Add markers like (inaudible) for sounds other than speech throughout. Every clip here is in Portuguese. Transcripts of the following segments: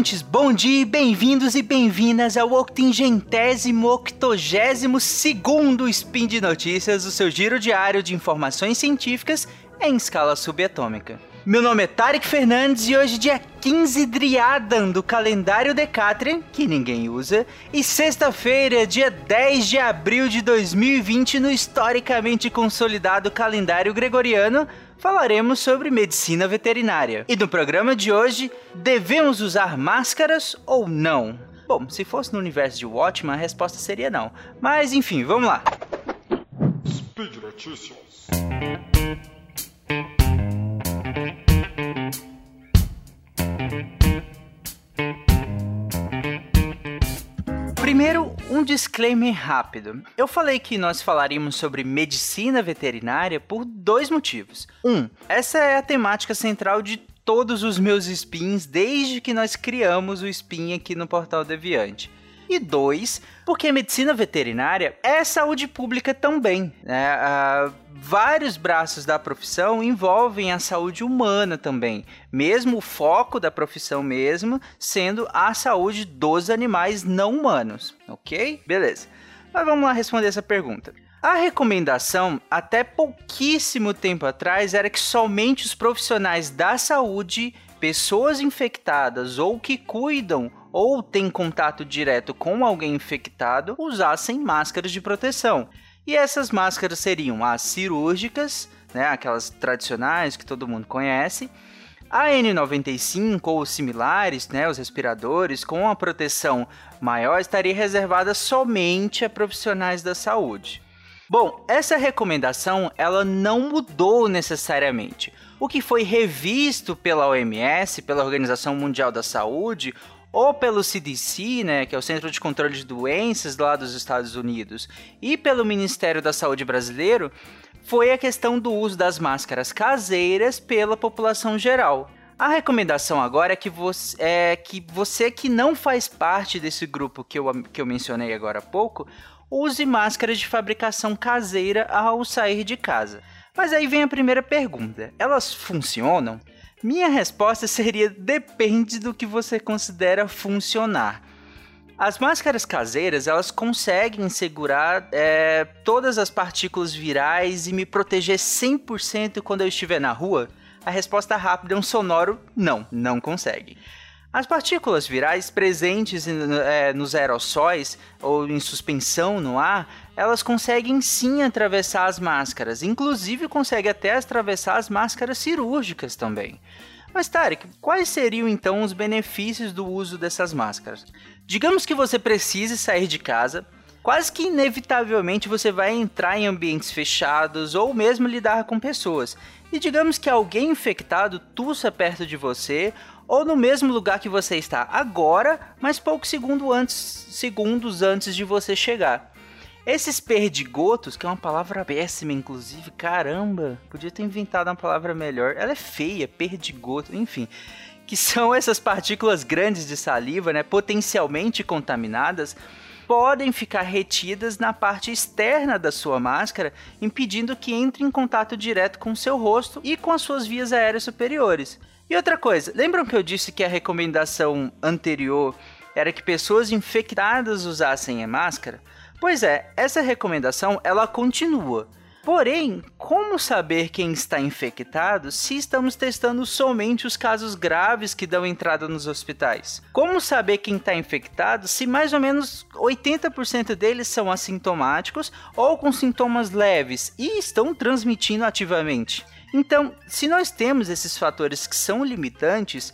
ouvintes, bom dia, bem-vindos e bem-vindas ao octingentésimo, octogésimo segundo Spin de Notícias, o seu giro diário de informações científicas em escala subatômica. Meu nome é Tarek Fernandes e hoje dia 15 Driadan do calendário Decatrian, que ninguém usa, e sexta-feira, dia 10 de abril de 2020 no historicamente consolidado calendário gregoriano, falaremos sobre medicina veterinária. E no programa de hoje, devemos usar máscaras ou não? Bom, se fosse no universo de Watchmen, a resposta seria não. Mas enfim, vamos lá. Speed Notícias. Primeiro, um disclaimer rápido. Eu falei que nós falaríamos sobre medicina veterinária por dois motivos. Um, essa é a temática central de todos os meus spins desde que nós criamos o spin aqui no Portal Deviante. E dois, porque medicina veterinária é saúde pública também. Né? Uh, vários braços da profissão envolvem a saúde humana também, mesmo o foco da profissão mesmo sendo a saúde dos animais não humanos, ok? Beleza. Mas vamos lá responder essa pergunta. A recomendação, até pouquíssimo tempo atrás, era que somente os profissionais da saúde, pessoas infectadas ou que cuidam ou têm contato direto com alguém infectado usassem máscaras de proteção. E essas máscaras seriam as cirúrgicas, né, aquelas tradicionais que todo mundo conhece, a N95 ou similares, né, os respiradores com a proteção maior estaria reservada somente a profissionais da saúde. Bom, essa recomendação ela não mudou necessariamente. O que foi revisto pela OMS, pela Organização Mundial da Saúde, ou pelo CDC, né, que é o Centro de Controle de Doenças lá dos Estados Unidos, e pelo Ministério da Saúde brasileiro, foi a questão do uso das máscaras caseiras pela população geral. A recomendação agora é que você, é que, você que não faz parte desse grupo que eu, que eu mencionei agora há pouco, use máscaras de fabricação caseira ao sair de casa. Mas aí vem a primeira pergunta: elas funcionam? Minha resposta seria: depende do que você considera funcionar. As máscaras caseiras elas conseguem segurar é, todas as partículas virais e me proteger 100% quando eu estiver na rua? A resposta rápida é um sonoro não, não consegue. As partículas virais presentes é, nos aerossóis ou em suspensão no ar, elas conseguem sim atravessar as máscaras, inclusive consegue até atravessar as máscaras cirúrgicas também. Mas Tarek, quais seriam então os benefícios do uso dessas máscaras? Digamos que você precise sair de casa, quase que inevitavelmente você vai entrar em ambientes fechados ou mesmo lidar com pessoas. E digamos que alguém infectado tussa perto de você ou no mesmo lugar que você está agora, mas poucos segundo antes, segundos antes de você chegar. Esses perdigotos, que é uma palavra péssima, inclusive, caramba, podia ter inventado uma palavra melhor. Ela é feia, perdigoto, enfim. Que são essas partículas grandes de saliva, né, potencialmente contaminadas, podem ficar retidas na parte externa da sua máscara, impedindo que entre em contato direto com seu rosto e com as suas vias aéreas superiores. E outra coisa, lembram que eu disse que a recomendação anterior era que pessoas infectadas usassem a máscara? Pois é, essa recomendação ela continua. Porém, como saber quem está infectado se estamos testando somente os casos graves que dão entrada nos hospitais? Como saber quem está infectado se mais ou menos 80% deles são assintomáticos ou com sintomas leves e estão transmitindo ativamente? Então, se nós temos esses fatores que são limitantes,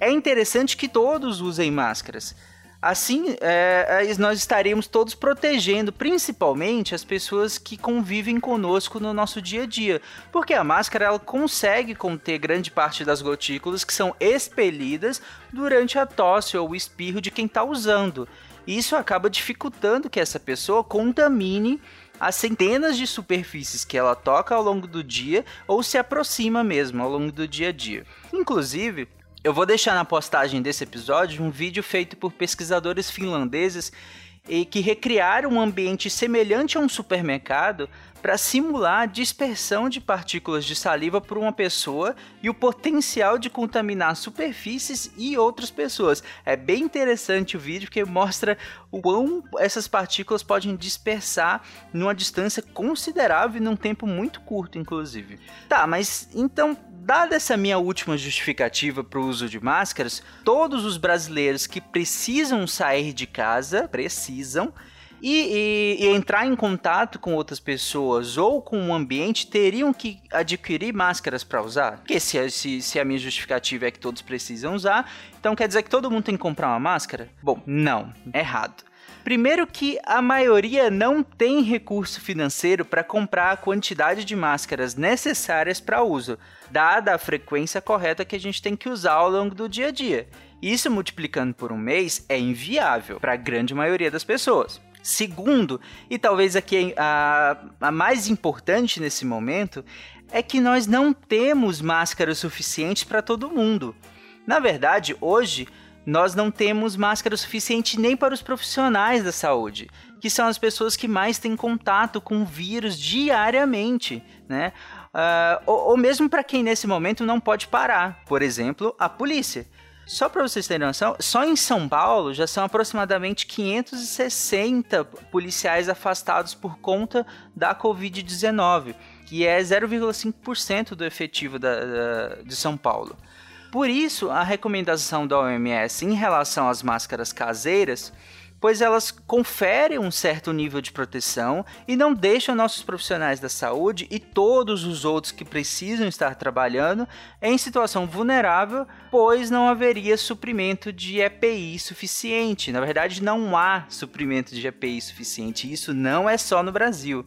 é interessante que todos usem máscaras. Assim, é, é, nós estaríamos todos protegendo, principalmente as pessoas que convivem conosco no nosso dia a dia, porque a máscara ela consegue conter grande parte das gotículas que são expelidas durante a tosse ou o espirro de quem está usando. Isso acaba dificultando que essa pessoa contamine as centenas de superfícies que ela toca ao longo do dia ou se aproxima mesmo ao longo do dia a dia. Inclusive, eu vou deixar na postagem desse episódio um vídeo feito por pesquisadores finlandeses e que recriaram um ambiente semelhante a um supermercado para simular a dispersão de partículas de saliva por uma pessoa e o potencial de contaminar superfícies e outras pessoas. É bem interessante o vídeo porque mostra o quão essas partículas podem dispersar numa distância considerável e num tempo muito curto, inclusive. Tá, mas então Dada essa minha última justificativa para o uso de máscaras, todos os brasileiros que precisam sair de casa, precisam, e, e, e, entrar em contato com outras pessoas ou com o ambiente teriam que adquirir máscaras para usar? Porque se, se, se, a minha justificativa é que todos precisam usar, então quer dizer que todo mundo tem que comprar uma máscara? Bom, não, errado. Primeiro que a maioria não tem recurso financeiro para comprar a quantidade de máscaras necessárias para uso, dada a frequência correta que a gente tem que usar ao longo do dia a dia. Isso multiplicando por um mês é inviável para a grande maioria das pessoas. Segundo, e talvez aqui a, a mais importante nesse momento, é que nós não temos máscaras suficientes para todo mundo. Na verdade, hoje nós não temos máscara suficiente nem para os profissionais da saúde, que são as pessoas que mais têm contato com o vírus diariamente, né? Uh, ou, ou mesmo para quem nesse momento não pode parar, por exemplo, a polícia. Só para vocês terem noção, só em São Paulo já são aproximadamente 560 policiais afastados por conta da Covid-19, que é 0,5% do efetivo da, da, de São Paulo. Por isso, a recomendação da OMS em relação às máscaras caseiras, pois elas conferem um certo nível de proteção e não deixam nossos profissionais da saúde e todos os outros que precisam estar trabalhando em situação vulnerável, pois não haveria suprimento de EPI suficiente. Na verdade, não há suprimento de EPI suficiente. Isso não é só no Brasil.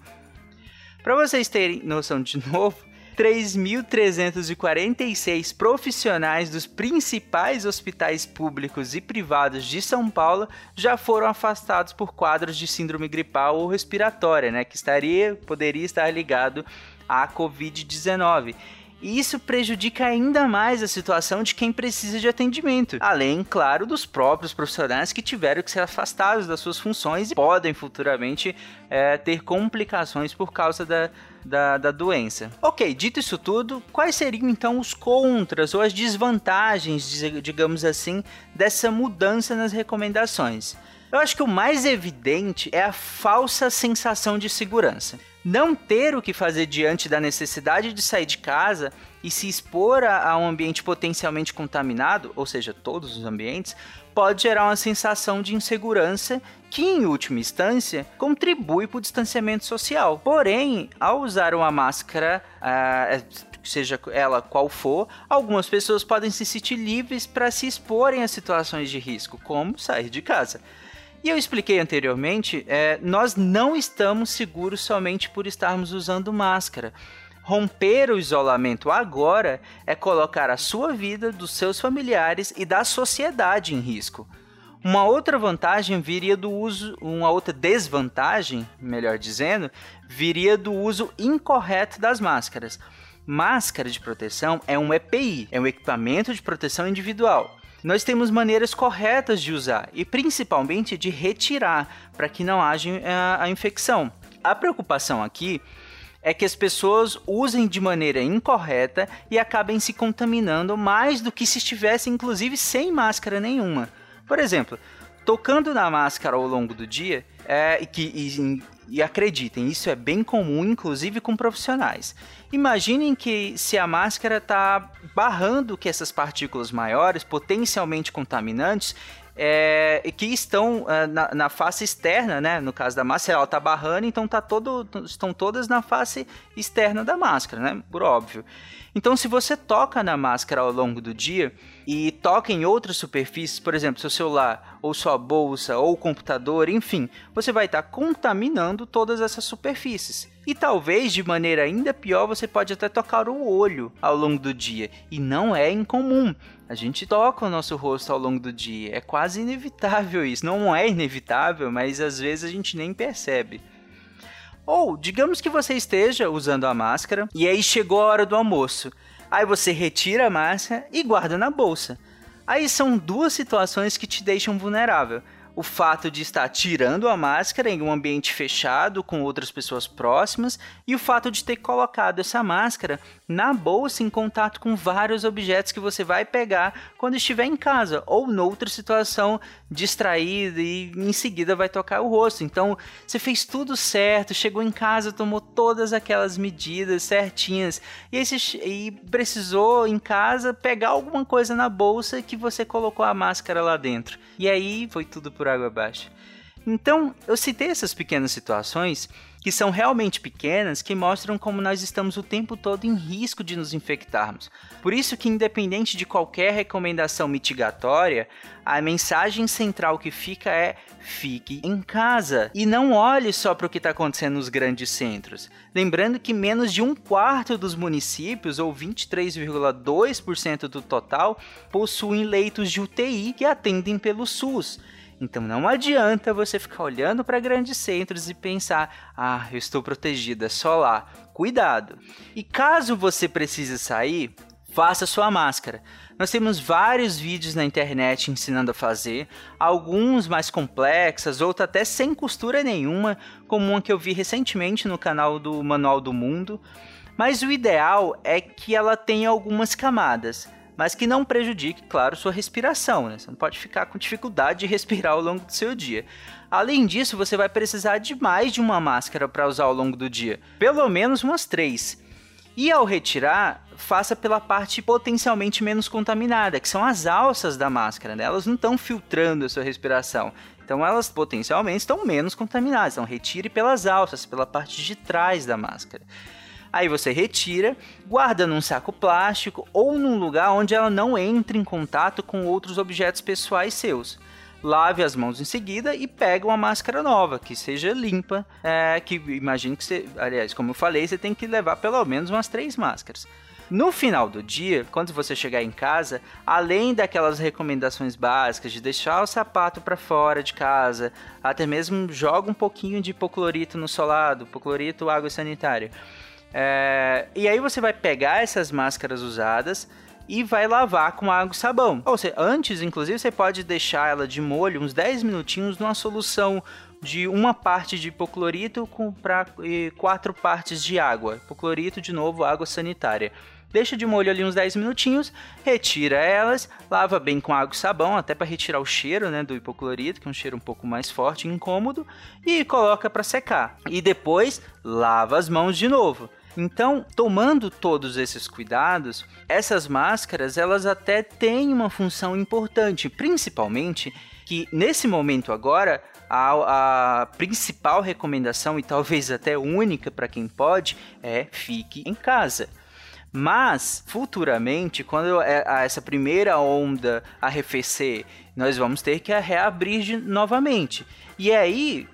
Para vocês terem noção de (laughs) novo, 3.346 profissionais dos principais hospitais públicos e privados de São Paulo já foram afastados por quadros de síndrome gripal ou respiratória, né, que estaria, poderia estar ligado à COVID-19. E isso prejudica ainda mais a situação de quem precisa de atendimento. Além, claro, dos próprios profissionais que tiveram que ser afastados das suas funções e podem futuramente é, ter complicações por causa da, da, da doença. Ok, dito isso tudo, quais seriam então os contras ou as desvantagens, digamos assim, dessa mudança nas recomendações? Eu acho que o mais evidente é a falsa sensação de segurança. Não ter o que fazer diante da necessidade de sair de casa e se expor a, um ambiente potencialmente contaminado, ou seja, todos os ambientes, pode gerar uma sensação de insegurança que, em última instância, contribui para o distanciamento social. Porém, ao usar uma máscara, uh, seja ela qual for, algumas pessoas podem se sentir livres para se exporem a situações de risco, como sair de casa. E eu expliquei anteriormente, é, nós não estamos seguros somente por estarmos usando máscara. Romper o isolamento agora é colocar a sua vida, dos seus familiares e da sociedade em risco. Uma outra vantagem viria do uso, uma outra desvantagem, melhor dizendo, viria do uso incorreto das máscaras. Máscara de proteção é um EPI, é um equipamento de proteção individual nós temos maneiras corretas de usar e principalmente de retirar para que não haja a, eh, a infecção. A preocupação aqui é que as pessoas usem de maneira incorreta e acabem se contaminando mais do que se estivessem, inclusive, sem máscara nenhuma. Por exemplo, tocando na máscara ao longo do dia, é, que, e, e acreditem, isso é bem comum, inclusive com profissionais. Imaginem que se a máscara está barrando que essas partículas maiores, potencialmente contaminantes, é, que estão é, na, na, face externa, né? No caso da máscara, ela está barrando, então tá todo, estão todas na face externa da máscara, né? Por óbvio. Então, se você toca na máscara ao longo do dia e toca em outras superfícies, por exemplo, seu celular, ou sua bolsa, ou computador, enfim, você vai estar contaminando todas essas superfícies. E talvez de maneira ainda pior, você pode até tocar o olho ao longo do dia, e não é incomum. A gente toca o nosso rosto ao longo do dia, é quase inevitável isso. Não é inevitável, mas às vezes a gente nem percebe. Ou, digamos que você esteja usando a máscara e aí chegou a hora do almoço. Aí você retira a máscara e guarda na bolsa. Aí são duas situações que te deixam vulnerável. O fato de estar tirando a máscara em um ambiente fechado com outras pessoas próximas e o fato de ter colocado essa máscara na bolsa em contato com vários objetos que você vai pegar quando estiver em casa ou noutra situação distraída e em seguida vai tocar o rosto. Então, você fez tudo certo, chegou em casa, tomou todas aquelas medidas certinhas e, aí você, e precisou em casa pegar alguma coisa na bolsa que você colocou a máscara lá dentro. E aí foi tudo por água abaixo. Então, eu citei essas pequenas situações que são realmente pequenas, que mostram como nós estamos o tempo todo em risco de nos infectarmos. Por isso que independente de qualquer recomendação mitigatória, a mensagem central que fica é fique em casa e não olhe só para o que está acontecendo nos grandes centros. Lembrando que menos de um quarto dos municípios, ou 23,2% do total, possuem leitos de UTI que atendem pelo SUS. Então não adianta você ficar olhando para grandes centros e pensar: "Ah, eu estou protegida, só lá". Cuidado. E caso você precise sair, faça sua máscara. Nós temos vários vídeos na internet ensinando a fazer, alguns mais complexos, outros até sem costura nenhuma, como uma que eu vi recentemente no canal do Manual do Mundo. Mas o ideal é que ela tenha algumas camadas mas que não prejudique, claro, sua respiração. Né? Você não pode ficar com dificuldade de respirar ao longo do seu dia. Além disso, você vai precisar de mais de uma máscara para usar ao longo do dia, pelo menos umas três. E ao retirar, faça pela parte potencialmente menos contaminada, que são as alças da máscara. Né? Elas não estão filtrando a sua respiração. Então elas potencialmente estão menos contaminadas. Então retire pelas alças, pela parte de trás da máscara. Aí você retira, guarda num saco plástico ou num lugar onde ela não entre em contato com outros objetos pessoais seus. Lave as mãos em seguida e pega uma máscara nova, que seja limpa. É, que imagino que você. Aliás, como eu falei, você tem que levar pelo menos umas três máscaras. No final do dia, quando você chegar em casa, além daquelas recomendações básicas de deixar o sapato para fora de casa, até mesmo joga um pouquinho de hipoclorito no solado, hipoclorito, água sanitária. É, e aí você vai pegar essas máscaras usadas e vai lavar com água e sabão. Ou seja, antes, inclusive, você pode deixar ela de molho uns 10 minutinhos numa solução de uma parte de hipoclorito para quatro partes de água. Hipoclorito, de novo, água sanitária. Deixa de molho ali uns 10 minutinhos, retira elas, lava bem com água e sabão, até para retirar o cheiro né, do hipoclorito, que é um cheiro um pouco mais forte e incômodo, e coloca para secar. E depois lava as mãos de novo. Então, tomando todos esses cuidados, essas máscaras elas até têm uma função importante, principalmente que nesse momento agora a, a, principal recomendação e talvez até única para quem pode é fique em casa. Mas futuramente, quando é, essa primeira onda arrefecer, nós vamos ter que reabrir novamente. E aí,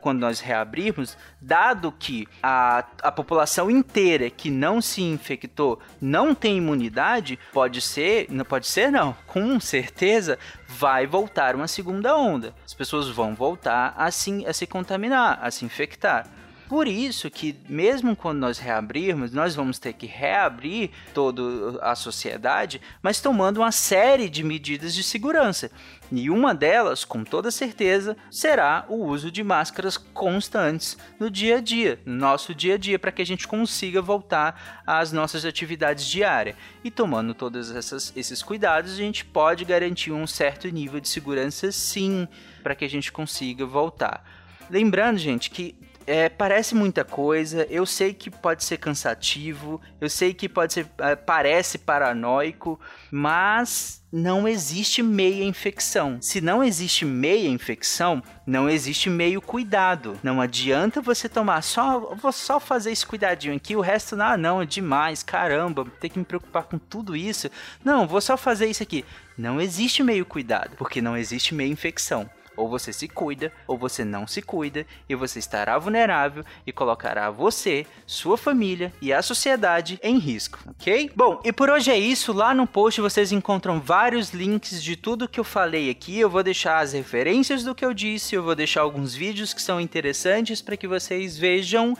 quando nós reabrirmos, dado que a, a população inteira que não se infectou não tem imunidade, pode ser, não pode ser não, (laughs) com certeza vai voltar uma segunda onda. As pessoas vão voltar a, a se contaminar, a se infectar. Por isso que, mesmo quando nós reabrirmos, nós vamos ter que reabrir toda a sociedade, mas tomando uma série de medidas de segurança. E uma delas, com toda certeza, será o uso de máscaras constantes no dia a dia, no nosso dia a dia, para que a gente consiga voltar às nossas atividades diárias. E tomando todos esses cuidados, a gente pode garantir um certo nível de segurança, sim, para que a gente consiga voltar. Lembrando, gente, que é, parece muita coisa, eu sei que pode ser cansativo, eu sei que pode ser, é, parece paranoico, mas não existe meia infecção. Se não existe meia infecção, não existe meio cuidado. Não adianta você tomar só, vou só fazer esse cuidadinho aqui, o resto ah, não, é demais, caramba, ter que me preocupar com tudo isso. Não, vou só fazer isso aqui. Não existe meio cuidado, porque não existe meia infecção. Ou você se cuida, ou você não se cuida, e você estará vulnerável e colocará você, sua família e a sociedade em risco, ok? Bom, e por hoje é isso. Lá no post vocês encontram vários links de tudo que eu falei aqui. Eu vou deixar as referências do que eu disse, eu vou deixar alguns vídeos que são interessantes para que vocês vejam.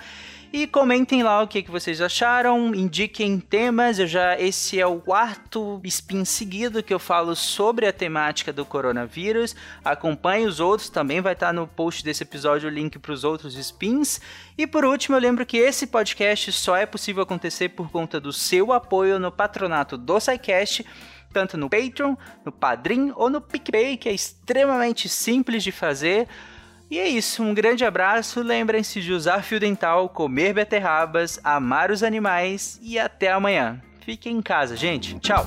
E comentem lá o que, que vocês acharam, indiquem temas. Eu já esse é o quarto spin seguido que eu falo sobre a temática do coronavírus. Acompanhe os outros, também vai estar no post desse episódio o link para os outros spins. E por último, eu lembro que esse podcast só é possível acontecer por conta do seu apoio no patronato do SciCast tanto no Patreon, no Padrim ou no PicPay, que é extremamente simples de fazer. E é isso, um grande abraço, lembrem-se de usar fio dental, comer beterrabas, amar os animais e até amanhã. Fiquem em casa, gente. Tchau!